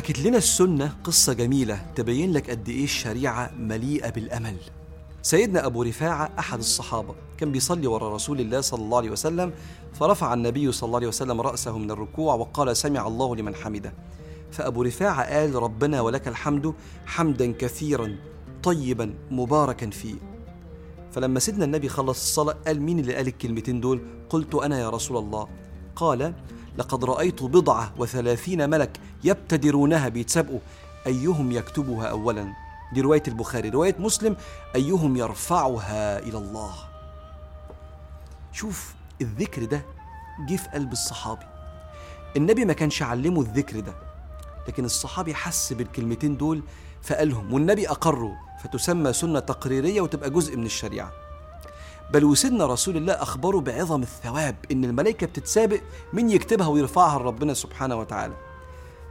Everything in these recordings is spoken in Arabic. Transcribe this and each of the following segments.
حكت لنا السنة قصة جميلة تبين لك قد إيه الشريعة مليئة بالأمل. سيدنا أبو رفاعة أحد الصحابة كان بيصلي وراء رسول الله صلى الله عليه وسلم فرفع النبي صلى الله عليه وسلم رأسه من الركوع وقال سمع الله لمن حمده فأبو رفاعة قال ربنا ولك الحمد حمدا كثيرا طيبا مباركا فيه فلما سيدنا النبي خلص الصلاة قال مين اللي قال الكلمتين دول؟ قلت أنا يا رسول الله. قال لقد رأيت بضعة وثلاثين ملك يبتدرونها بيتسابقوا. أيهم يكتبها أولا؟ دي رواية البخاري. رواية مسلم. أيهم يرفعها إلى الله؟ شوف الذكر ده جه في قلب الصحابي. النبي ما كانش علمه الذكر ده لكن الصحابي حس بالكلمتين دول فقالهم والنبي أقره فتسمى سنة تقريرية وتبقى جزء من الشريعة. بل وسيدنا رسول الله أخبره بعظم الثواب إن الملائكة بتتسابق من يكتبها ويرفعها لربنا سبحانه وتعالى.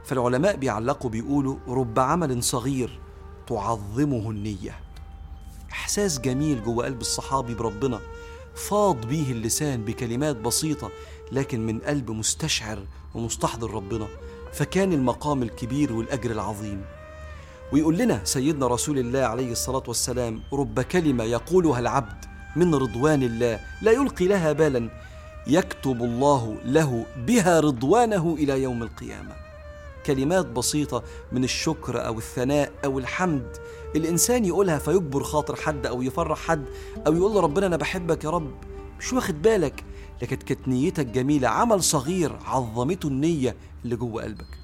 فالعلماء بيعلقوا بيقولوا رب عمل صغير تعظمه النية. إحساس جميل جوه قلب الصحابي بربنا فاض بيه اللسان بكلمات بسيطة لكن من قلب مستشعر ومستحضر ربنا. فكان المقام الكبير والأجر العظيم. ويقول لنا سيدنا رسول الله عليه الصلاة والسلام رب كلمة يقولها العبد من رضوان الله لا يلقي لها بالا. يكتب الله له بها رضوانه إلى يوم القيامة. كلمات بسيطة من الشكر أو الثناء أو الحمد. الإنسان يقولها فيجبر خاطر حد أو يفرح حد أو يقول لربنا أنا بحبك يا رب. مش واخد بالك؟ لكن كانت نيتك جميلة عمل صغير عظمته النية اللي جوه قلبك.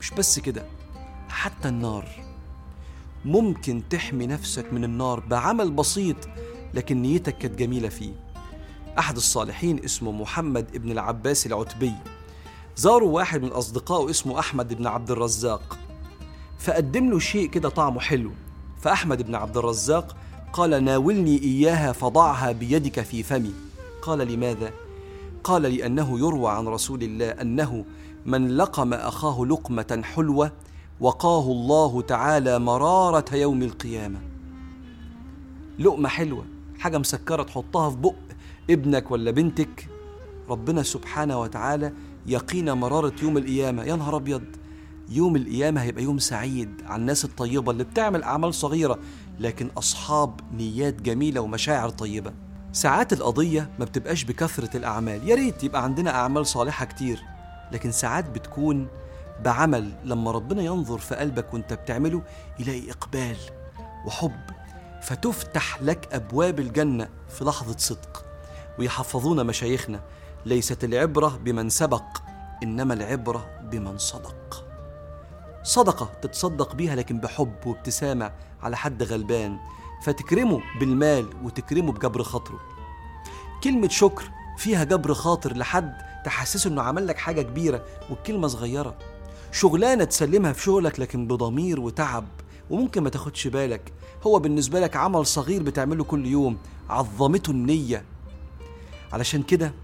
مش بس كده حتى النار. ممكن تحمي نفسك من النار بعمل بسيط لكن نيتك كانت جميلة فيه. أحد الصالحين اسمه محمد ابن العباس العتبي. زاروا واحد من أصدقائه اسمه أحمد بن عبد الرزاق. فقدم له شيء كده طعمه حلو. فأحمد بن عبد الرزاق قال ناولني إياها فضعها بيدك في فمي. قال لماذا؟ قال لأنه يروى عن رسول الله أنه من لقم أخاه لقمة حلوة وقاه الله تعالى مرارة يوم القيامة. لقمة حلوة. حاجة مسكرة تحطها في بق ابنك ولا بنتك. ربنا سبحانه وتعالى يقينا مرارة يوم القيامة. يا نهار أبيض! يوم القيامة هيبقى يوم سعيد على الناس الطيبة اللي بتعمل أعمال صغيرة لكن أصحاب نيات جميلة ومشاعر طيبة. ساعات القضية ما بتبقاش بكثرة الأعمال. يا ريت يبقى عندنا أعمال صالحة كتير لكن ساعات بتكون بعمل لما ربنا ينظر في قلبك وأنت بتعمله يلاقي إقبال وحب فتفتح لك أبواب الجنة في لحظة صدق. ويحفظون مشايخنا ليست العبرة بمن سبق إنما العبرة بمن صدق. صدقة تتصدق بيها لكن بحب وابتسامة على حد غلبان. فتكرمه بالمال وتكرمه بجبر خاطره. كلمة شكر فيها جبر خاطر لحد تحسسه إنه عمل لك حاجة كبيرة والكلمة صغيرة. شغلانة تسلمها في شغلك لكن بضمير وتعب. وممكن ما تاخدش بالك هو بالنسبة لك عمل صغير بتعمله كل يوم عظمته النية. علشان كده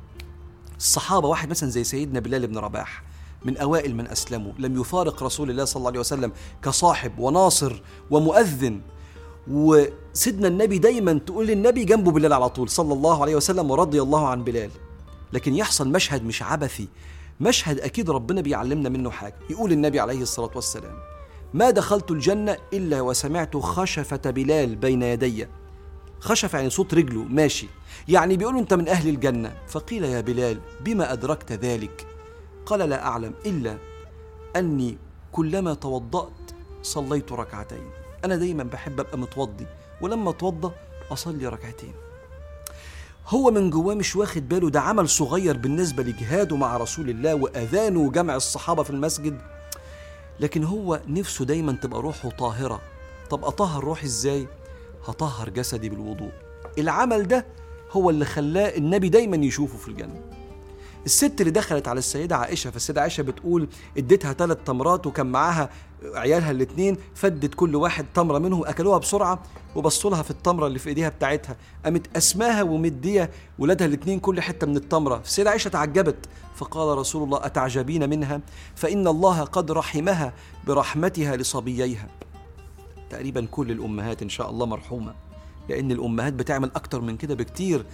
الصحابة واحد مثلا زي سيدنا بلال بن رباح من أوائل من أسلموا لم يفارق رسول الله صلى الله عليه وسلم كصاحب وناصر ومؤذن. وسيدنا النبي دايما تقول للنبي جنبه بلال على طول صلى الله عليه وسلم ورضي الله عن بلال. لكن يحصل مشهد مش عبثي مشهد أكيد ربنا بيعلمنا منه حاجة. يقول النبي عليه الصلاة والسلام ما دخلت الجنة إلا وسمعت خشفة بلال بين يدي. خشف يعني صوت رجله ماشي. يعني بيقولوا أنت من أهل الجنة. فقيل يا بلال بما أدركت ذلك؟ قال لا أعلم إلا أني كلما توضأت صليت ركعتين. أنا دايما بحب أبقى متوضي ولما أتوضى أصلي ركعتين. هو من جواه مش واخد باله ده عمل صغير بالنسبة لجهاده مع رسول الله وأذانه وجمع الصحابة في المسجد. لكن هو نفسه دايما تبقى روحه طاهرة. طب أطهر روحي إزاي؟ هطهر جسدي بالوضوء. العمل ده هو اللي خلاه النبي دايما يشوفه في الجنة. الست اللي دخلت على السيدة عائشة فالسيدة عائشة بتقول اديتها ثلاث تمرات وكان معاها عيالها الاثنين فدت كل واحد تمرة منهم أكلوها بسرعة وبصوا لها في التمرة اللي في إيديها بتاعتها. قامت أسماها ومدية ولادها الاثنين كل حتة من التمرة. السيدة عائشة تعجبت فقال رسول الله أتعجبين منها؟ فإن الله قد رحمها برحمتها لصبييها. تقريبا كل الأمهات إن شاء الله مرحومة لأن الأمهات بتعمل أكتر من كده بكتير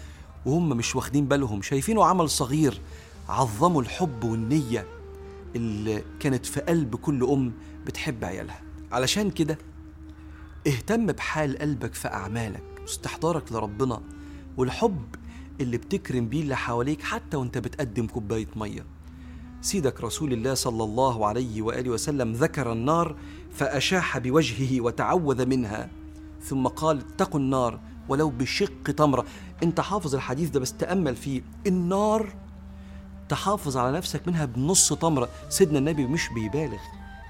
وهم مش واخدين بالهم. شايفينه عمل صغير عظموا الحب والنية اللي كانت في قلب كل أم بتحب عيالها. علشان كده اهتم بحال قلبك في أعمالك واستحضارك لربنا والحب اللي بتكرم بيه اللي حواليك حتى وانت بتقدم كوباية مية. سيدك رسول الله صلى الله عليه وآله وسلم ذكر النار فأشاح بوجهه وتعوذ منها ثم قال اتقوا النار ولو بشق تمرة. انت حافظ الحديث ده بس تأمل فيه. النار تحافظ على نفسك منها بنص تمرة. سيدنا النبي مش بيبالغ.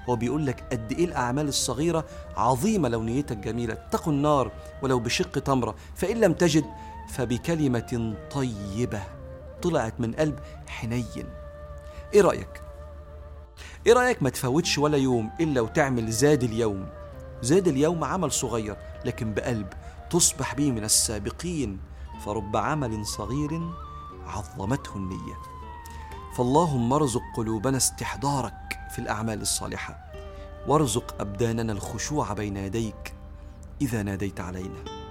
هو بيقول لك قد إيه الأعمال الصغيرة عظيمة لو نيتك جميلة. اتقوا النار ولو بشق تمرة. فإن لم تجد فبكلمة طيبة طلعت من قلب حنين. إيه رأيك؟ إيه رأيك ما تفوتش ولا يوم إلا وتعمل زاد اليوم. زاد اليوم عمل صغير لكن بقلب تصبح به من السابقين. فرب عمل صغير عظمته النية. فاللهم ارزق قلوبنا استحضارك في الأعمال الصالحة. وارزق أبداننا الخشوع بين يديك إذا ناديت علينا.